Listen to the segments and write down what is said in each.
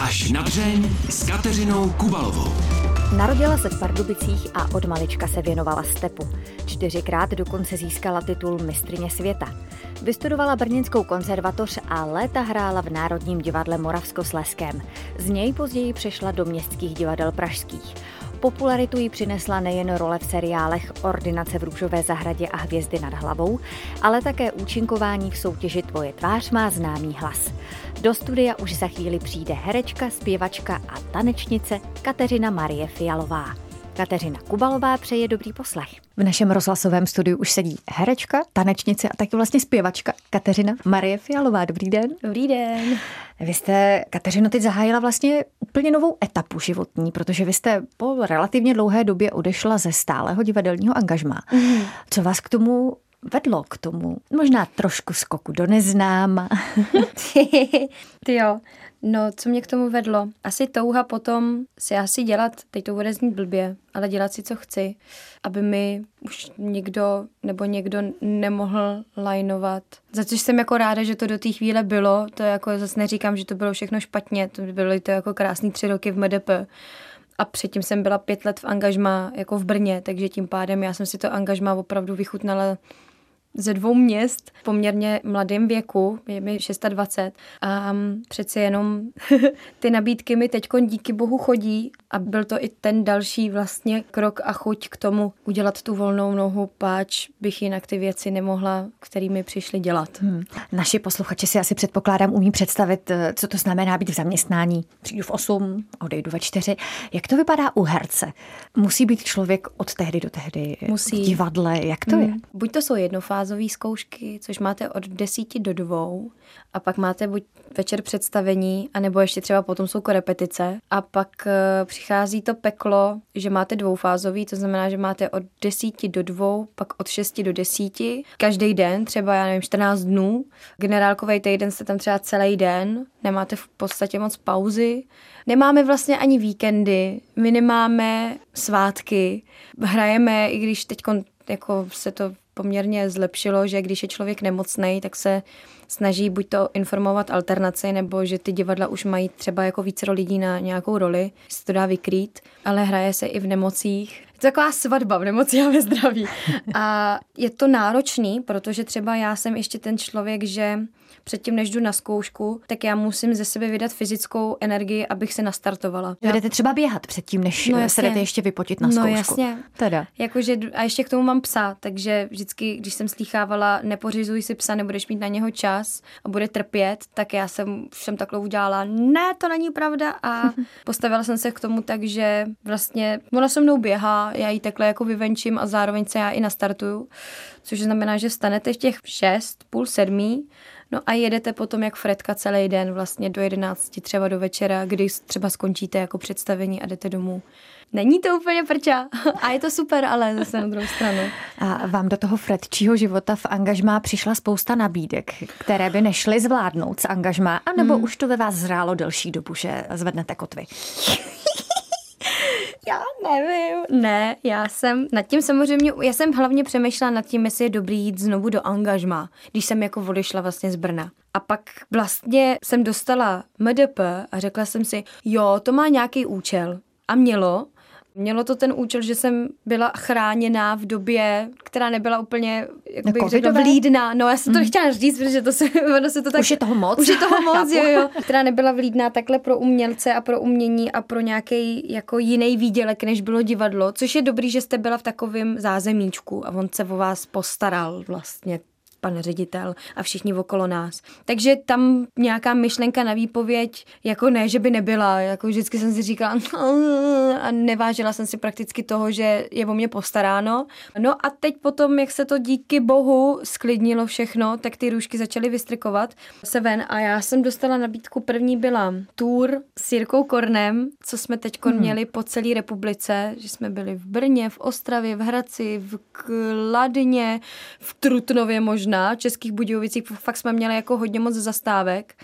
Až na dřeň s Kateřinou Kubalovou. Narodila se v Pardubicích a od malička se věnovala stepu. Čtyřikrát dokonce získala titul mistrině světa. Vystudovala Brněnskou konzervatoř a léta hrála v Národním divadle Moravskosleském. Z něj později přešla do městských divadel pražských. Popularitu jí přinesla nejen role v seriálech Ordinace v růžové zahradě a Hvězdy nad hlavou, ale také účinkování v soutěži Tvoje tvář má známý hlas. Do studia už za chvíli přijde herečka, zpěvačka a tanečnice Kateřina Marie Fialová. Kateřina Kubalová přeje dobrý poslech. V našem rozhlasovém studiu už sedí herečka, tanečnice a taky vlastně zpěvačka Kateřina Marie Fialová. Dobrý den. Dobrý den. Vy jste, Kateřino, teď zahájila vlastně úplně novou etapu životní, protože vy jste po relativně dlouhé době odešla ze stálého divadelního angažmá. Mm. Co vás k tomu vedlo k tomu? Možná trošku skoku do neznáma. Ty jo, no co mě k tomu vedlo? Asi touha potom si asi dělat, teď to bude znít blbě, ale dělat si, co chci, aby mi už nikdo nebo někdo nemohl lajnovat. Za což jsem jako ráda, že to do té chvíle bylo, to jako zase neříkám, že to bylo všechno špatně, to byly to jako krásný tři roky v MDP, a předtím jsem byla pět let v angažmá jako v Brně, takže tím pádem já jsem si to angažmá opravdu vychutnala ze dvou měst v poměrně mladém věku, je mi 26 a přeci jenom ty nabídky mi teď díky bohu chodí a byl to i ten další vlastně krok a chuť k tomu udělat tu volnou nohu, páč bych jinak ty věci nemohla, kterými přišli dělat. Hmm. Naši posluchači si asi předpokládám umí představit, eh, co to znamená být v zaměstnání. Přijdu v 8, odejdu ve 4. Jak to vypadá u herce? Musí být člověk od tehdy do tehdy Musí. v divadle? Jak to hmm. je? Buď to jsou jednofázové zkoušky, což máte od 10 do 2 a pak máte buď večer představení, anebo ještě třeba potom jsou korepetice a pak uh, přichází to peklo, že máte dvoufázový, to znamená, že máte od 10 do 2, pak od 6 do 10, každý den, třeba já nevím, 14 dnů. Generálkový týden jste tam třeba celý den, nemáte v podstatě moc pauzy. Nemáme vlastně ani víkendy, my nemáme svátky, hrajeme, i když teď jako se to poměrně zlepšilo, že když je člověk nemocný, tak se snaží buď to informovat alternaci, nebo že ty divadla už mají třeba jako více lidí na nějakou roli, se to dá vykrýt, ale hraje se i v nemocích. Je to taková svatba v nemoci a ve zdraví. A je to náročný, protože třeba já jsem ještě ten člověk, že předtím, než jdu na zkoušku, tak já musím ze sebe vydat fyzickou energii, abych se nastartovala. Jdete třeba běhat předtím, než no, se jdete ještě vypotit na no, zkoušku. No jasně. Teda. Jakože, a ještě k tomu mám psa, takže vždycky, když jsem slýchávala, nepořizuj si psa, nebudeš mít na něho čas a bude trpět, tak já jsem všem takhle udělala, ne, to není pravda a postavila jsem se k tomu tak, že vlastně ona se mnou běhá, já ji takhle jako vyvenčím a zároveň se já i nastartuju, což znamená, že vstanete v těch šest, půl sedmí, No a jedete potom jak Fredka celý den vlastně do 11 třeba do večera, kdy třeba skončíte jako představení a jdete domů. Není to úplně prča a je to super, ale zase na druhou stranu. A vám do toho Fredčího života v angažmá přišla spousta nabídek, které by nešly zvládnout z angažmá, anebo hmm. už to ve vás zrálo delší dobu, že zvednete kotvy? Já nevím. Ne, já jsem nad tím samozřejmě, já jsem hlavně přemýšlela nad tím, jestli je dobrý jít znovu do angažma, když jsem jako odešla vlastně z Brna. A pak vlastně jsem dostala MDP a řekla jsem si, jo, to má nějaký účel. A mělo, Mělo to ten účel, že jsem byla chráněná v době, která nebyla úplně, jak bych no, řekla, vlídná. No já jsem to mm. nechtěla říct, protože to se, ono se to tak... Už je toho moc. Už je toho moc, jo, jo. Která nebyla vlídná takhle pro umělce a pro umění a pro nějaký jako jiný výdělek, než bylo divadlo. Což je dobrý, že jste byla v takovém zázemíčku a on se o vás postaral vlastně pan ředitel a všichni okolo nás. Takže tam nějaká myšlenka na výpověď, jako ne, že by nebyla, jako vždycky jsem si říkala a nevážila jsem si prakticky toho, že je o mě postaráno. No a teď potom, jak se to díky bohu sklidnilo všechno, tak ty růžky začaly vystrikovat se ven a já jsem dostala nabídku, první byla tour s Jirkou Kornem, co jsme teď hmm. měli po celé republice, že jsme byli v Brně, v Ostravě, v Hradci, v Kladně, v Trutnově možná možná, Českých Budějovicích, fakt jsme měli jako hodně moc zastávek.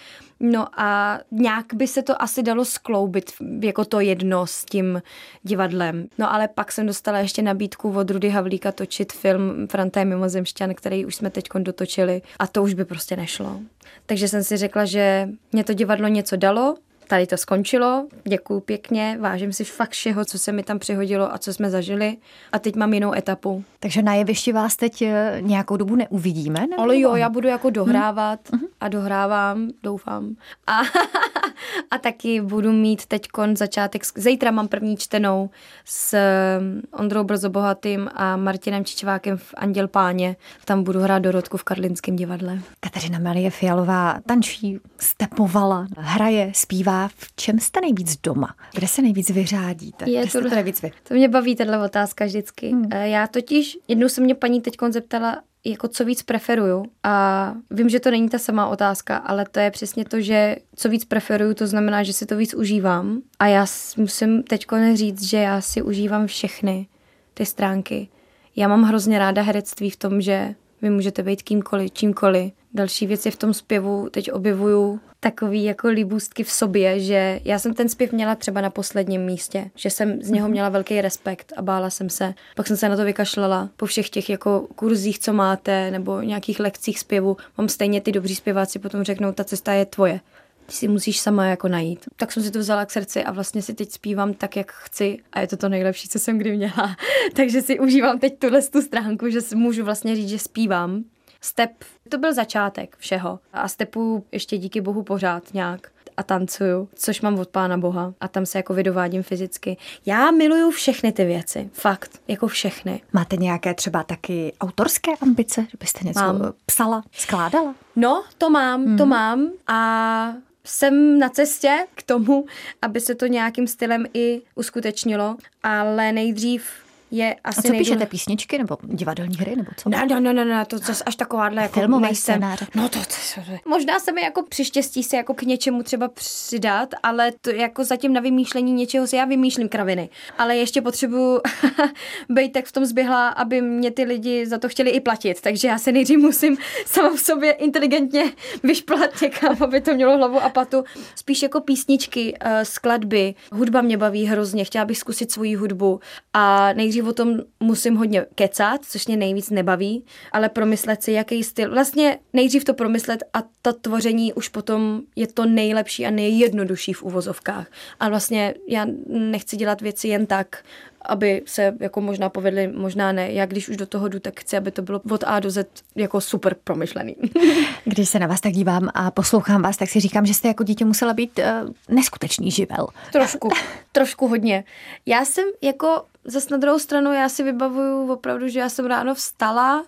No a nějak by se to asi dalo skloubit jako to jedno s tím divadlem. No ale pak jsem dostala ještě nabídku od Rudy Havlíka točit film Franté mimozemšťan, který už jsme teď dotočili a to už by prostě nešlo. Takže jsem si řekla, že mě to divadlo něco dalo, tady to skončilo, děkuju pěkně, vážím si fakt všeho, co se mi tam přihodilo a co jsme zažili a teď mám jinou etapu. Takže na jevišti vás teď eh, nějakou dobu neuvidíme? Nebo? Ale jo, já budu jako dohrávat hmm. a dohrávám, doufám. A, a taky budu mít teď začátek, zítra mám první čtenou s um, Ondrou Brzobohatým a Martinem Čičvákem v Anděl Páně. Tam budu hrát Dorotku v Karlinském divadle. Kateřina Marie Fialová tančí, stepovala, hraje, zpívá. V čem jste nejvíc doma? Kde se nejvíc vyřádíte? Je to, to nejvíc vy? To mě baví, tahle otázka vždycky. Hmm. Eh, já totiž, jednou se mě paní teď zeptala, jako co víc preferuju. A vím, že to není ta samá otázka, ale to je přesně to, že co víc preferuju, to znamená, že si to víc užívám. A já musím teď říct, že já si užívám všechny ty stránky. Já mám hrozně ráda herectví v tom, že vy můžete být kýmkoliv, čímkoliv. Další věc je v tom zpěvu, teď objevuju takový jako líbůstky v sobě, že já jsem ten zpěv měla třeba na posledním místě, že jsem z něho mhm. měla velký respekt a bála jsem se. Pak jsem se na to vykašlala po všech těch jako kurzích, co máte, nebo nějakých lekcích zpěvu. Mám stejně ty dobří zpěváci potom řeknou, ta cesta je tvoje ty si musíš sama jako najít. Tak jsem si to vzala k srdci a vlastně si teď zpívám tak, jak chci a je to to nejlepší, co jsem kdy měla. Takže si užívám teď tuhle tu stránku, že si můžu vlastně říct, že zpívám. Step, to byl začátek všeho a stepu ještě díky bohu pořád nějak a tancuju, což mám od Pána Boha a tam se jako vydovádím fyzicky. Já miluju všechny ty věci, fakt, jako všechny. Máte nějaké třeba taky autorské ambice, že byste něco mám. psala, skládala? No, to mám, hmm. to mám a jsem na cestě k tomu, aby se to nějakým stylem i uskutečnilo, ale nejdřív je asi A co nejdu... píšete, písničky nebo divadelní hry nebo co? Ne, ne, ne, ne, ne to zase až takováhle jako Filmové nejsem. Scénáře. No to, to, to, možná se mi jako přištěstí se jako k něčemu třeba přidat, ale to jako zatím na vymýšlení něčeho si já vymýšlím kraviny. Ale ještě potřebuju být tak v tom zběhla, aby mě ty lidi za to chtěli i platit. Takže já se nejdřív musím sama v sobě inteligentně vyšplat někam, aby to mělo hlavu a patu. Spíš jako písničky, eh, skladby. Hudba mě baví hrozně, chtěla bych zkusit svoji hudbu a nejdřív o tom musím hodně kecat, což mě nejvíc nebaví, ale promyslet si, jaký styl. Vlastně nejdřív to promyslet a to tvoření už potom je to nejlepší a nejjednodušší v uvozovkách. A vlastně já nechci dělat věci jen tak, aby se jako možná povedly, možná ne. Já když už do toho jdu, tak chci, aby to bylo od A do Z jako super promyšlený. když se na vás tak dívám a poslouchám vás, tak si říkám, že jste jako dítě musela být uh, neskutečný živel. Trošku, trošku hodně. Já jsem jako Zas na druhou stranu já si vybavuju opravdu, že já jsem ráno vstala,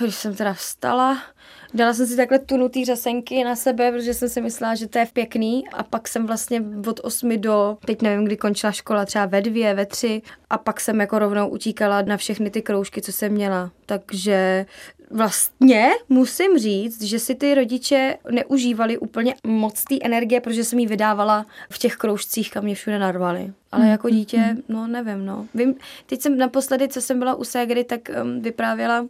když jsem teda vstala, Dala jsem si takhle tunutý řasenky na sebe, protože jsem si myslela, že to je pěkný a pak jsem vlastně od 8 do, teď nevím, kdy končila škola, třeba ve dvě, ve tři a pak jsem jako rovnou utíkala na všechny ty kroužky, co jsem měla. Takže vlastně musím říct, že si ty rodiče neužívali úplně moc té energie, protože jsem ji vydávala v těch kroužcích, kam mě všude narvali. Ale mm. jako dítě, mm. no nevím, no. Vím, teď jsem naposledy, co jsem byla u Ségry, tak um, vyprávěla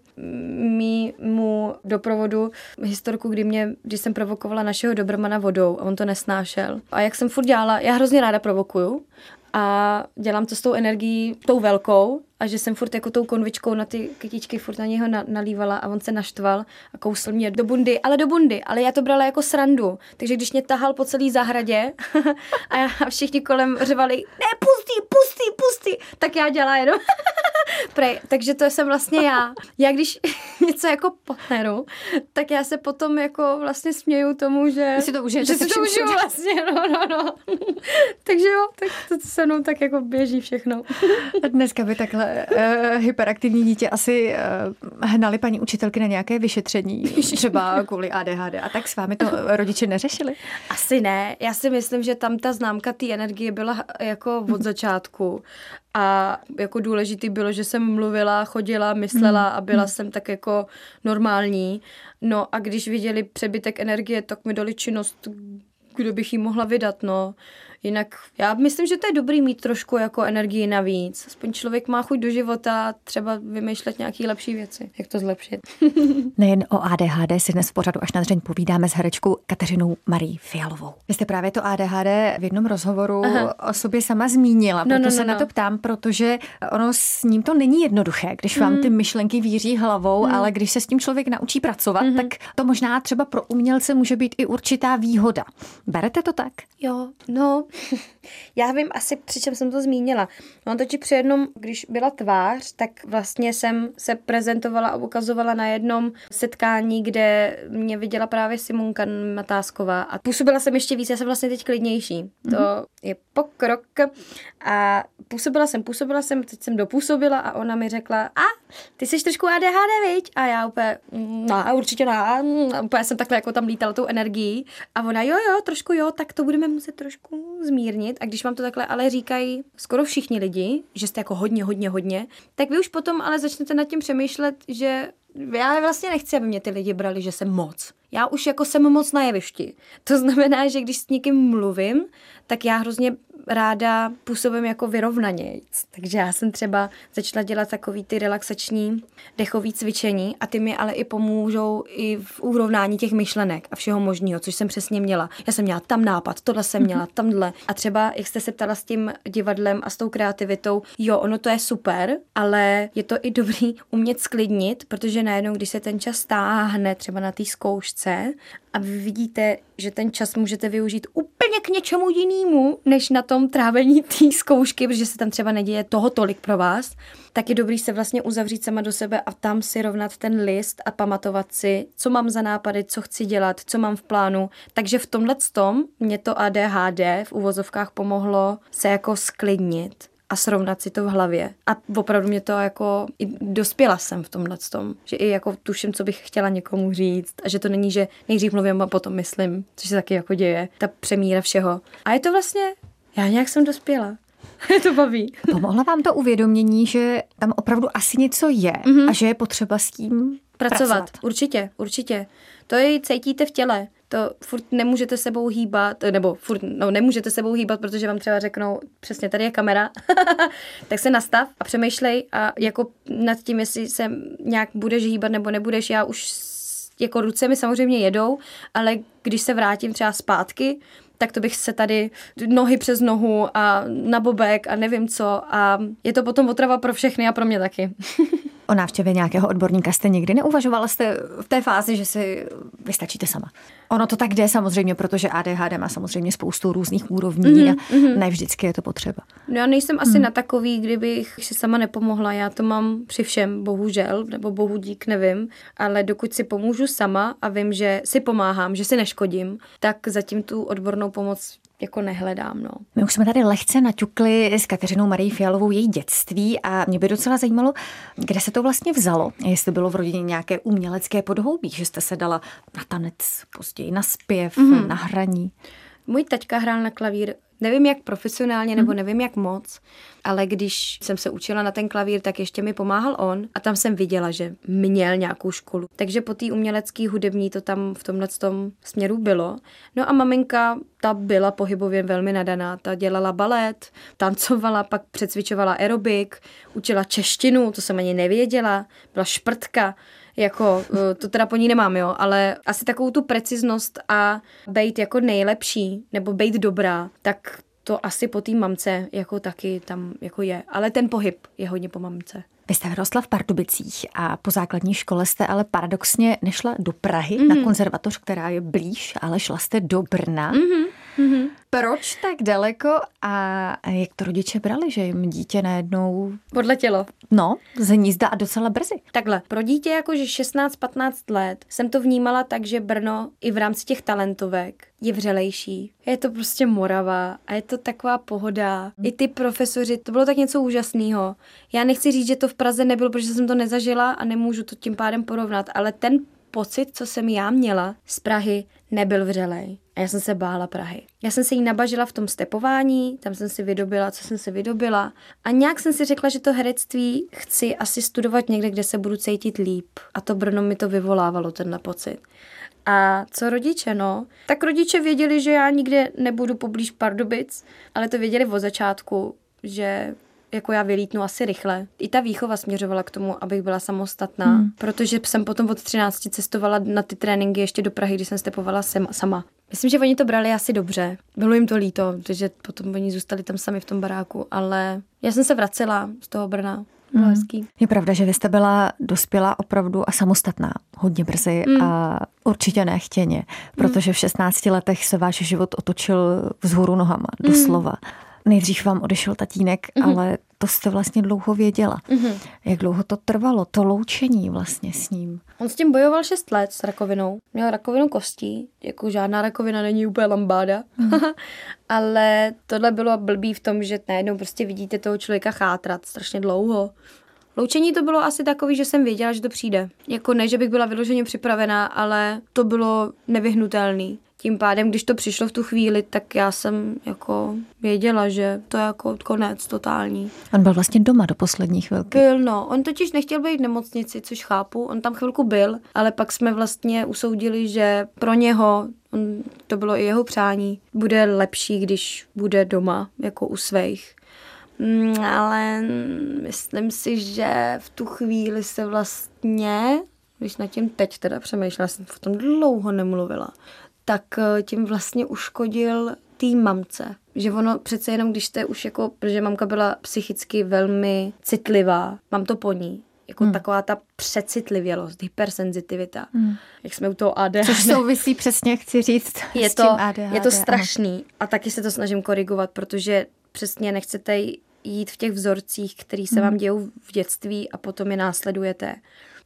mýmu doprovodu historku, kdy mě, když jsem provokovala našeho Dobrmana vodou a on to nesnášel. A jak jsem furt dělala, já hrozně ráda provokuju a dělám to s tou energií, tou velkou a že jsem furt jako tou konvičkou na ty kytičky furt na něho na, nalívala a on se naštval a kousl mě do bundy, ale do bundy, ale já to brala jako srandu, takže když mě tahal po celé zahradě a, já, a všichni kolem řvali, ne, pustý, pustý, pustý, tak já dělala jenom Prej, takže to jsem vlastně já. Já když něco jako potneru, tak já se potom jako vlastně směju tomu, že, si to užijete že si to užiju vlastně, no, no, no. takže jo, tak to se mnou tak jako běží všechno. Dneska by takhle uh, hyperaktivní dítě asi uh, hnali paní učitelky na nějaké vyšetření, třeba kvůli ADHD. A tak s vámi to rodiče neřešili? Asi ne. Já si myslím, že tam ta známka té energie byla jako od začátku. A jako důležitý bylo, že jsem mluvila, chodila, myslela a byla jsem tak jako normální. No a když viděli přebytek energie, tak mi dali činnost, kdo bych jí mohla vydat, no. Jinak já myslím, že to je dobrý mít trošku jako energii navíc. Aspoň člověk má chuť do života třeba vymýšlet nějaké lepší věci. Jak to zlepšit? Nejen o ADHD si dnes v pořadu až na dřeň povídáme s herečkou Kateřinou Marí Fialovou. Vy jste právě to ADHD v jednom rozhovoru Aha. o sobě sama zmínila, no, proto no, no, se no. na to ptám, protože ono s ním to není jednoduché, když vám mm. ty myšlenky víří hlavou, mm. ale když se s tím člověk naučí pracovat, mm. tak to možná třeba pro umělce může být i určitá výhoda. Berete to tak? Jo, no, já vím asi, při čem jsem to zmínila. Mám totiž při jednom, když byla tvář, tak vlastně jsem se prezentovala a ukazovala na jednom setkání, kde mě viděla právě Simonka Matásková a působila jsem ještě víc, já jsem vlastně teď klidnější. Mm-hmm. To je pokrok a působila jsem, působila jsem, teď jsem dopůsobila a ona mi řekla, a ty jsi trošku ADHD, viď? A já úplně, no, určitě ne, a úplně jsem takhle jako tam lítala tou energií a ona, jo, jo, trošku jo, tak to budeme muset trošku zmírnit a když vám to takhle ale říkají skoro všichni lidi, že jste jako hodně, hodně, hodně, tak vy už potom ale začnete nad tím přemýšlet, že já vlastně nechci, aby mě ty lidi brali, že jsem moc. Já už jako jsem moc na jevišti. To znamená, že když s někým mluvím, tak já hrozně ráda působím jako vyrovnaně. Takže já jsem třeba začala dělat takový ty relaxační dechový cvičení a ty mi ale i pomůžou i v urovnání těch myšlenek a všeho možného, což jsem přesně měla. Já jsem měla tam nápad, tohle jsem měla, mhm. tamhle. A třeba, jak jste se ptala s tím divadlem a s tou kreativitou, jo, ono to je super, ale je to i dobrý umět sklidnit, protože najednou, když se ten čas táhne třeba na té zkoušce a vy vidíte, že ten čas můžete využít úplně k něčemu jinému, než na tom trávení té zkoušky, protože se tam třeba neděje toho tolik pro vás, tak je dobrý se vlastně uzavřít sama do sebe a tam si rovnat ten list a pamatovat si, co mám za nápady, co chci dělat, co mám v plánu. Takže v tomhle tom mě to ADHD v uvozovkách pomohlo se jako sklidnit a srovnat si to v hlavě. A opravdu mě to jako, i dospěla jsem v tomhle tom, že i jako tuším, co bych chtěla někomu říct a že to není, že nejdřív mluvím a potom myslím, což se taky jako děje, ta přemíra všeho. A je to vlastně, já nějak jsem dospěla. to baví. Pomohla vám to uvědomění, že tam opravdu asi něco je mm-hmm. a že je potřeba s tím pracovat. pracovat. Určitě, určitě. To je cítíte v těle to furt nemůžete sebou hýbat, nebo furt, no nemůžete sebou hýbat, protože vám třeba řeknou, přesně tady je kamera, tak se nastav a přemýšlej a jako nad tím, jestli se nějak budeš hýbat nebo nebudeš, já už jako ruce mi samozřejmě jedou, ale když se vrátím třeba zpátky, tak to bych se tady nohy přes nohu a na bobek a nevím co. A je to potom otrava pro všechny a pro mě taky. O návštěvě nějakého odborníka jste nikdy neuvažovala? Jste v té fázi, že si vystačíte sama? Ono to tak jde samozřejmě, protože ADHD má samozřejmě spoustu různých úrovní mm-hmm, a mhm. ne vždycky je to potřeba. No já nejsem asi mm. na takový, kdybych si sama nepomohla. Já to mám při všem, bohužel, nebo bohu dík, nevím. Ale dokud si pomůžu sama a vím, že si pomáhám, že si neškodím, tak zatím tu odbornou pomoc jako nehledám. No. My už jsme tady lehce naťukli s Kateřinou Marí Fialovou její dětství a mě by docela zajímalo, kde se to vlastně vzalo. Jestli bylo v rodině nějaké umělecké podhoubí, že jste se dala na tanec, později na zpěv, mm-hmm. na hraní. Můj taťka hrál na klavír Nevím, jak profesionálně, nebo mhm. nevím, jak moc, ale když jsem se učila na ten klavír, tak ještě mi pomáhal on a tam jsem viděla, že měl nějakou školu. Takže po té umělecké hudební to tam v tomhle tom směru bylo. No a maminka, ta byla pohybově velmi nadaná. Ta dělala balet, tancovala, pak přecvičovala aerobik, učila češtinu, to jsem ani nevěděla, byla šprtka jako, eh, to teda po ní nemám, jo, ale asi takovou tu preciznost a být jako nejlepší, nebo být dobrá, tak to asi po té mamce jako taky tam jako je. Ale ten pohyb je hodně po mamce. Vy jste vyrostla v Pardubicích a po základní škole jste ale paradoxně nešla do Prahy mm-hmm. na konzervatoř, která je blíž, ale šla jste do Brna. Mm-hmm. Mm-hmm. Proč tak daleko a jak to rodiče brali, že jim dítě najednou... Podletělo. No, z hnízda a docela brzy. Takhle, pro dítě jakože 16-15 let jsem to vnímala tak, že Brno i v rámci těch talentovek je vřelejší. Je to prostě Morava a je to taková pohoda. I ty profesoři, to bylo tak něco úžasného. Já nechci říct, že to v Praze nebylo, protože jsem to nezažila a nemůžu to tím pádem porovnat, ale ten pocit, co jsem já měla z Prahy, nebyl vřelej. A já jsem se bála Prahy. Já jsem se jí nabažila v tom stepování, tam jsem si vydobila, co jsem si vydobila. A nějak jsem si řekla, že to herectví chci asi studovat někde, kde se budu cítit líp. A to Brno mi to vyvolávalo, tenhle pocit. A co rodiče, no? Tak rodiče věděli, že já nikde nebudu poblíž Pardubic, ale to věděli od začátku, že jako já vylítnu asi rychle. I ta výchova směřovala k tomu, abych byla samostatná, hmm. protože jsem potom od 13 cestovala na ty tréninky ještě do Prahy, kdy jsem stepovala sem, sama. Myslím, že oni to brali asi dobře. Bylo jim to líto, protože potom oni zůstali tam sami v tom baráku, ale já jsem se vracela z toho Brna. Bylo mm. hezký. Je pravda, že vy jste byla dospělá opravdu a samostatná hodně brzy mm. a určitě nechtěně, protože v 16 letech se váš život otočil vzhůru nohama, doslova. Mm. Nejdřív vám odešel tatínek, mm-hmm. ale to jste vlastně dlouho věděla. Mm-hmm. Jak dlouho to trvalo, to loučení vlastně s ním? On s tím bojoval 6 let s rakovinou. Měl rakovinu kostí, jako žádná rakovina není úplně lambáda. Mm. ale tohle bylo blbý v tom, že najednou prostě vidíte toho člověka chátrat strašně dlouho. Loučení to bylo asi takový, že jsem věděla, že to přijde. Jako ne, že bych byla vyloženě připravená, ale to bylo nevyhnutelný. Tím pádem, když to přišlo v tu chvíli, tak já jsem jako věděla, že to je jako konec totální. On byl vlastně doma do poslední chvilky. Byl, no. On totiž nechtěl být v nemocnici, což chápu. On tam chvilku byl, ale pak jsme vlastně usoudili, že pro něho, on, to bylo i jeho přání, bude lepší, když bude doma, jako u svých. Mm, ale myslím si, že v tu chvíli se vlastně, když nad tím teď teda přemýšlela, jsem v tom dlouho nemluvila, tak eh, tím vlastně uškodil té mamce. Že ono přece jenom, když jste už jako, protože mamka byla psychicky velmi citlivá, mám to po ní, jako hmm. taková ta přecitlivělost, hypersenzitivita, hmm. jak jsme u toho ADHD. Což souvisí přesně, chci říct, je s to, tím ADHD. Je to strašný ano. a taky se to snažím korigovat, protože přesně nechcete jít v těch vzorcích, který se hmm. vám dějou v dětství a potom je následujete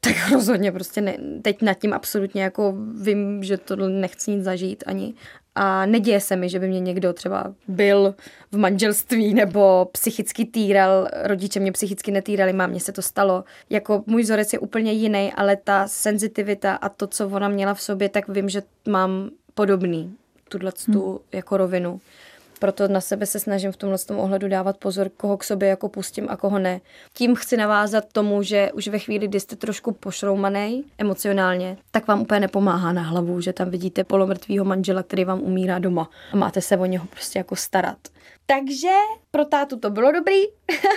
tak rozhodně prostě ne, teď nad tím absolutně jako vím, že to nechci nic zažít ani. A neděje se mi, že by mě někdo třeba byl v manželství nebo psychicky týral, rodiče mě psychicky netýrali, mámě se to stalo. Jako můj vzorec je úplně jiný, ale ta senzitivita a to, co ona měla v sobě, tak vím, že mám podobný tuhle hmm. jako rovinu. Proto na sebe se snažím v tomhle tom ohledu dávat pozor, koho k sobě jako pustím a koho ne. Tím chci navázat tomu, že už ve chvíli, kdy jste trošku pošroumaný emocionálně, tak vám úplně nepomáhá na hlavu, že tam vidíte polomrtvýho manžela, který vám umírá doma a máte se o něho prostě jako starat. Takže pro tátu to bylo dobrý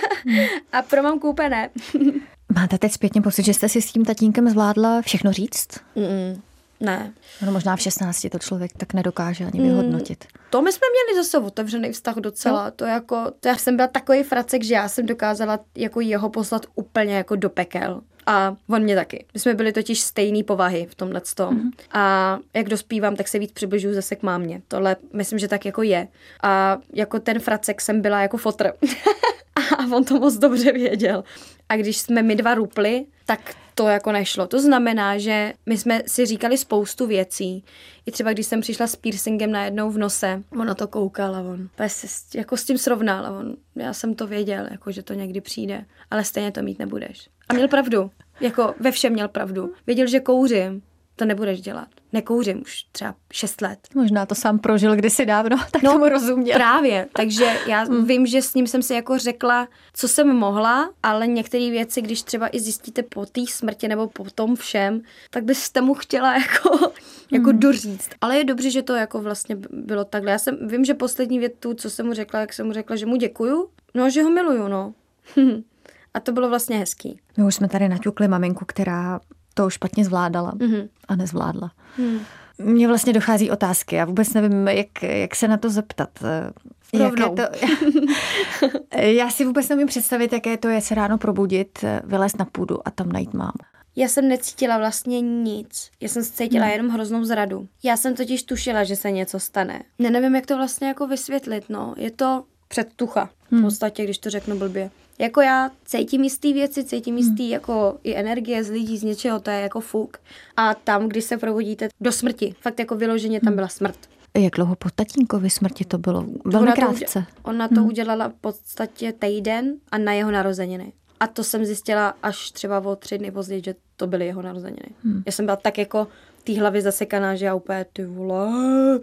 a pro mamku úplně ne. Máte teď zpětně pocit, že jste si s tím tatínkem zvládla všechno říct? Mm-mm. Ne. No možná v 16 to člověk tak nedokáže ani vyhodnotit. Mm, to my jsme měli zase otevřený vztah docela. No. To jako, to já jsem byla takový fracek, že já jsem dokázala jako jeho poslat úplně jako do pekel. A on mě taky. My jsme byli totiž stejný povahy v tomhle tom. Mm-hmm. A jak dospívám, tak se víc přibližuju zase k mámě. Tohle myslím, že tak jako je. A jako ten fracek jsem byla jako fotr. a on to moc dobře věděl. A když jsme my dva rupli, tak to jako nešlo. To znamená, že my jsme si říkali spoustu věcí. I třeba když jsem přišla s piercingem najednou v nose, on na to koukal a on jako s tím srovnal a on, já jsem to věděl, jako že to někdy přijde, ale stejně to mít nebudeš. A měl pravdu. Jako ve všem měl pravdu. Věděl, že kouřím, to nebudeš dělat. Nekouřím už třeba 6 let. Možná to sám prožil kdysi dávno, tak no, tomu rozuměl. Právě, takže já mm. vím, že s ním jsem si jako řekla, co jsem mohla, ale některé věci, když třeba i zjistíte po té smrti nebo po tom všem, tak byste mu chtěla jako, jako mm. doříct. Ale je dobře, že to jako vlastně bylo takhle. Já jsem, vím, že poslední větu, co jsem mu řekla, jak jsem mu řekla, že mu děkuju, no že ho miluju, no. A to bylo vlastně hezký. My už jsme tady naťukli maminku, která to špatně zvládala mm-hmm. a nezvládla. Mm. Mně vlastně dochází otázky. Já vůbec nevím, jak, jak se na to zeptat. Jaké to, já si vůbec nevím představit, jaké to je se ráno probudit, vylézt na půdu a tam najít mámu. Já jsem necítila vlastně nic. Já jsem cítila hmm. jenom hroznou zradu. Já jsem totiž tušila, že se něco stane. Ne, nevím, jak to vlastně jako vysvětlit, no. Je to předtucha, hmm. v podstatě, když to řeknu blbě. Jako já cítím jistý věci, cítím hmm. jistý hmm. jako i energie z lidí, z něčeho, to je jako fuk. A tam, když se probudíte do smrti, fakt jako vyloženě tam hmm. byla smrt. Jak dlouho po tatínkovi smrti to bylo? Velmi ona krátce. To, ona to hmm. udělala v podstatě týden a na jeho narozeniny. A to jsem zjistila až třeba o tři dny později, že to byly jeho narozeniny. Hmm. Já jsem byla tak jako té hlavy zasekaná, že já úplně ty vole,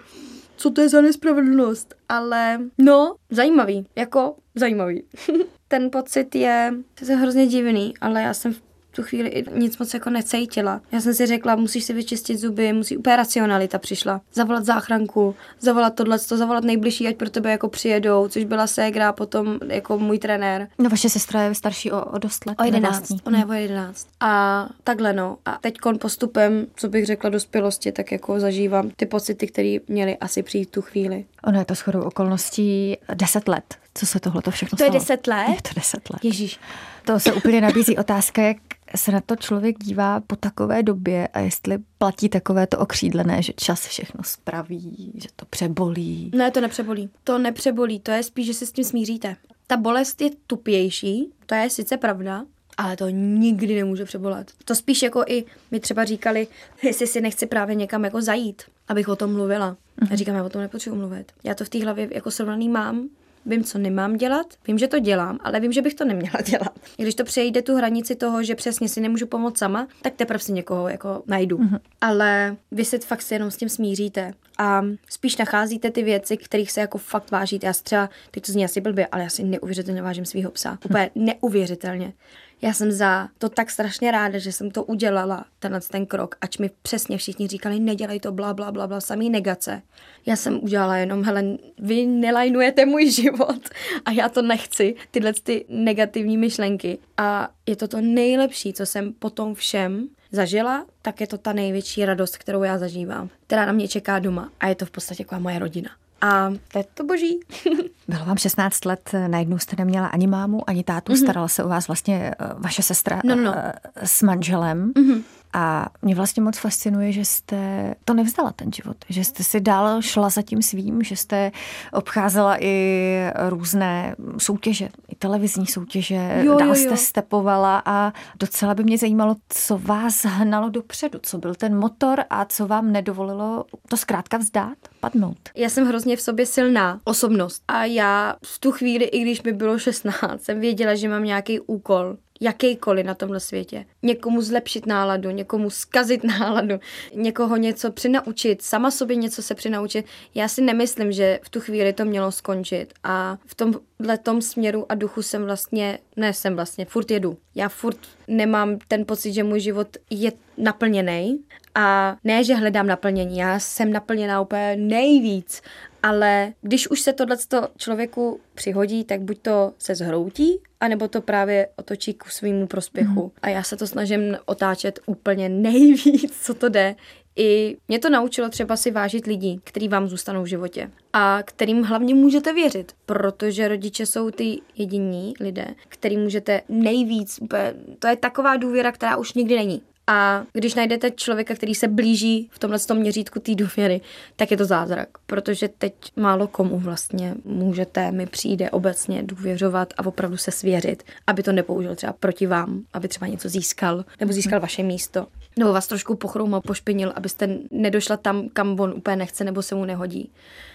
co to je za nespravedlnost? Ale no, zajímavý, jako zajímavý. Ten pocit je, je hrozně divný, ale já jsem tu chvíli nic moc jako necítila. Já jsem si řekla, musíš si vyčistit zuby, musí úplně racionalita přišla. Zavolat záchranku, zavolat tohle, zavolat nejbližší, ať pro tebe jako přijedou, což byla ségra, potom jako můj trenér. No vaše sestra je starší o, o dost let. O 11, ona je o 11. A takhle no. A teď postupem, co bych řekla dospělosti, tak jako zažívám ty pocity, které měly asi přijít tu chvíli. Ono je to shodou okolností 10 let, co se tohle to všechno To je 10 let? Je to 10 let. Ježíš. To se úplně nabízí otázka, jak se na to člověk dívá po takové době a jestli platí takové to okřídlené, že čas všechno spraví, že to přebolí. Ne, to nepřebolí. To nepřebolí, to je spíš, že si s tím smíříte. Ta bolest je tupější, to je sice pravda, ale to nikdy nemůže přebolet. To spíš jako i mi třeba říkali, jestli si nechci právě někam jako zajít, abych o tom mluvila. Já říkám, já o tom nepotřebuji mluvit. Já to v té hlavě jako srovnaný mám, vím, co nemám dělat, vím, že to dělám, ale vím, že bych to neměla dělat. Když to přejde tu hranici toho, že přesně si nemůžu pomoct sama, tak teprve si někoho jako najdu. Mm-hmm. Ale vy se fakt si jenom s tím smíříte a spíš nacházíte ty věci, kterých se jako fakt vážíte. Já třeba, teď to zní asi blbě, ale já si neuvěřitelně vážím svého psa. Úplně neuvěřitelně já jsem za to tak strašně ráda, že jsem to udělala, tenhle ten krok, ač mi přesně všichni říkali, nedělej to, bla, bla, bla, bla, samý negace. Já jsem udělala jenom, hele, vy nelajnujete můj život a já to nechci, tyhle ty negativní myšlenky. A je to to nejlepší, co jsem potom všem zažila, tak je to ta největší radost, kterou já zažívám, která na mě čeká doma. A je to v podstatě jako moje rodina. A to je to boží. Bylo vám 16 let, najednou jste neměla ani mámu, ani tátu, mm-hmm. starala se o vás vlastně eh, vaše sestra no, no. Eh, s manželem. Mm-hmm. A mě vlastně moc fascinuje, že jste to nevzdala ten život, že jste si dál šla za tím svým, že jste obcházela i různé soutěže, i televizní soutěže, jo, dál jo, jo. jste stepovala a docela by mě zajímalo, co vás hnalo dopředu, co byl ten motor a co vám nedovolilo to zkrátka vzdát, padnout. Já jsem hrozně v sobě silná osobnost a já v tu chvíli, i když mi bylo 16, jsem věděla, že mám nějaký úkol jakýkoliv na tomhle světě. Někomu zlepšit náladu, někomu skazit náladu, někoho něco přinaučit, sama sobě něco se přinaučit. Já si nemyslím, že v tu chvíli to mělo skončit a v tomhle tom směru a duchu jsem vlastně, ne jsem vlastně, furt jedu. Já furt nemám ten pocit, že můj život je naplněný a ne, že hledám naplnění, já jsem naplněná úplně nejvíc ale když už se tohle člověku přihodí, tak buď to se zhroutí, anebo to právě otočí k svýmu prospěchu. Mm. A já se to snažím otáčet úplně nejvíc, co to jde. I mě to naučilo třeba si vážit lidí, kteří vám zůstanou v životě a kterým hlavně můžete věřit, protože rodiče jsou ty jediní lidé, který můžete nejvíc, to je taková důvěra, která už nikdy není. A když najdete člověka, který se blíží v tomhle tom měřítku té důvěry, tak je to zázrak, protože teď málo komu vlastně můžete, mi přijde obecně důvěřovat a opravdu se svěřit, aby to nepoužil třeba proti vám, aby třeba něco získal, nebo získal vaše místo, nebo vás trošku pochroumal, pošpinil, abyste nedošla tam, kam on úplně nechce, nebo se mu nehodí.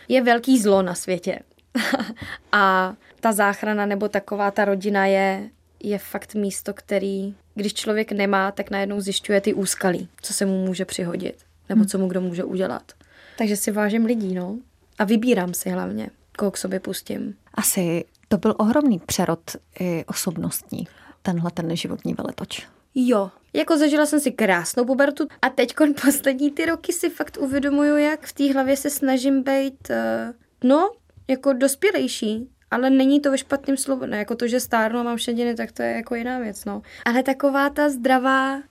Je velký zlo na světě. a ta záchrana nebo taková ta rodina je je fakt místo, který, když člověk nemá, tak najednou zjišťuje ty úskalí, co se mu může přihodit, nebo hmm. co mu kdo může udělat. Takže si vážím lidí, no. A vybírám si hlavně, koho k sobě pustím. Asi to byl ohromný přerod i osobnostní, tenhle ten životní veletoč. Jo, jako zažila jsem si krásnou pubertu a teď poslední ty roky si fakt uvědomuju, jak v té hlavě se snažím být, uh, no, jako dospělejší, ale není to ve špatném slovu, ne, jako to, že stárnu a mám šediny, tak to je jako jiná věc, no. Ale taková ta zdravá, uh,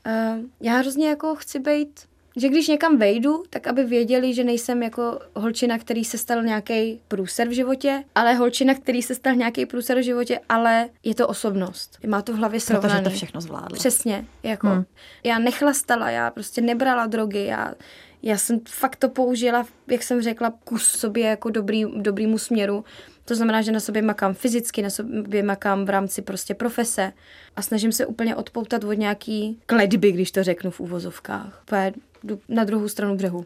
já hrozně jako chci být že když někam vejdu, tak aby věděli, že nejsem jako holčina, který se stal nějaký průser v životě, ale holčina, který se stal nějaký průser v životě, ale je to osobnost. Má to v hlavě srovnaný. Protože to všechno zvládla. Přesně, jako. Hmm. Já nechlastala, já prostě nebrala drogy, já já jsem fakt to použila, jak jsem řekla, kus sobě jako dobrý, dobrýmu směru. To znamená, že na sobě makám fyzicky, na sobě makám v rámci prostě profese a snažím se úplně odpoutat od nějaký kledby, když to řeknu v úvozovkách na druhou stranu břehu.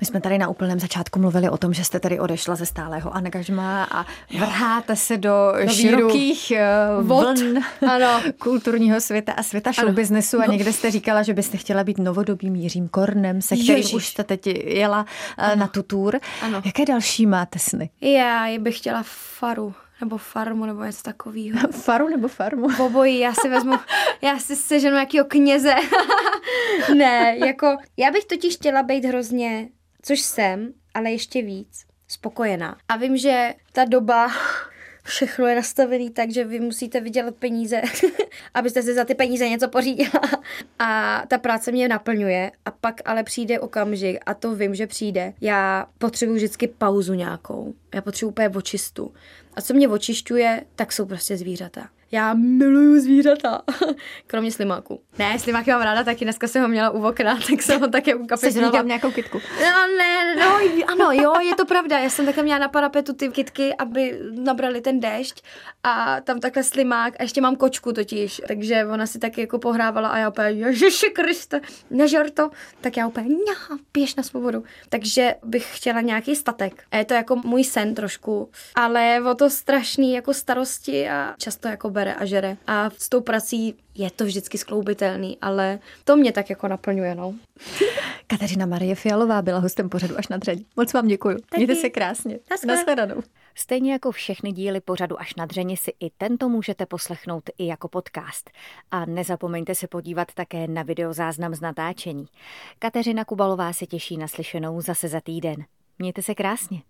My jsme tady na úplném začátku mluvili o tom, že jste tady odešla ze stálého angažma a vrháte se do no, širokých eh, vln ano. kulturního světa a světa showbiznesu a no. někde jste říkala, že byste chtěla být novodobým Jiřím Kornem, se kterým Ježiš. už jste teď jela eh, ano. na tu tour. Ano. Jaké další máte sny? Já bych chtěla faru nebo farmu, nebo něco takového. Faru nebo farmu? Obojí, já si vezmu, já si seženu nějakého kněze. ne, jako, já bych totiž chtěla být hrozně, což jsem, ale ještě víc, spokojená. A vím, že ta doba všechno je nastavený tak, že vy musíte vydělat peníze, abyste si za ty peníze něco pořídila. A ta práce mě naplňuje a pak ale přijde okamžik a to vím, že přijde. Já potřebuji vždycky pauzu nějakou. Já potřebuji úplně očistu. A co mě očišťuje, tak jsou prostě zvířata. Já miluju zvířata. Kromě slimáku. Ne, slimáky mám ráda taky. Dneska jsem ho měla u okna, tak jsem ho také u kapesníka. nějakou kitku. No ne, no, ano, jo, je to pravda. Já jsem takhle měla na parapetu ty kitky, aby nabrali ten déšť a tam takhle slimák a ještě mám kočku totiž, takže ona si taky jako pohrávala a já úplně, Ježiši Kriste, nežer to, tak já úplně, ňa, běž na svobodu. Takže bych chtěla nějaký statek. A je to jako můj sen trošku, ale o to strašný jako starosti a často jako bere a žere. A s tou prací je to vždycky skloubitelný, ale to mě tak jako naplňuje, no. Kateřina Marie Fialová byla hostem pořadu až na dřeň. Moc vám děkuji. Taky. Mějte se krásně. Naschledanou. Stejně jako všechny díly pořadu až na dřeni si i tento můžete poslechnout i jako podcast. A nezapomeňte se podívat také na videozáznam z natáčení. Kateřina Kubalová se těší na slyšenou zase za týden. Mějte se krásně.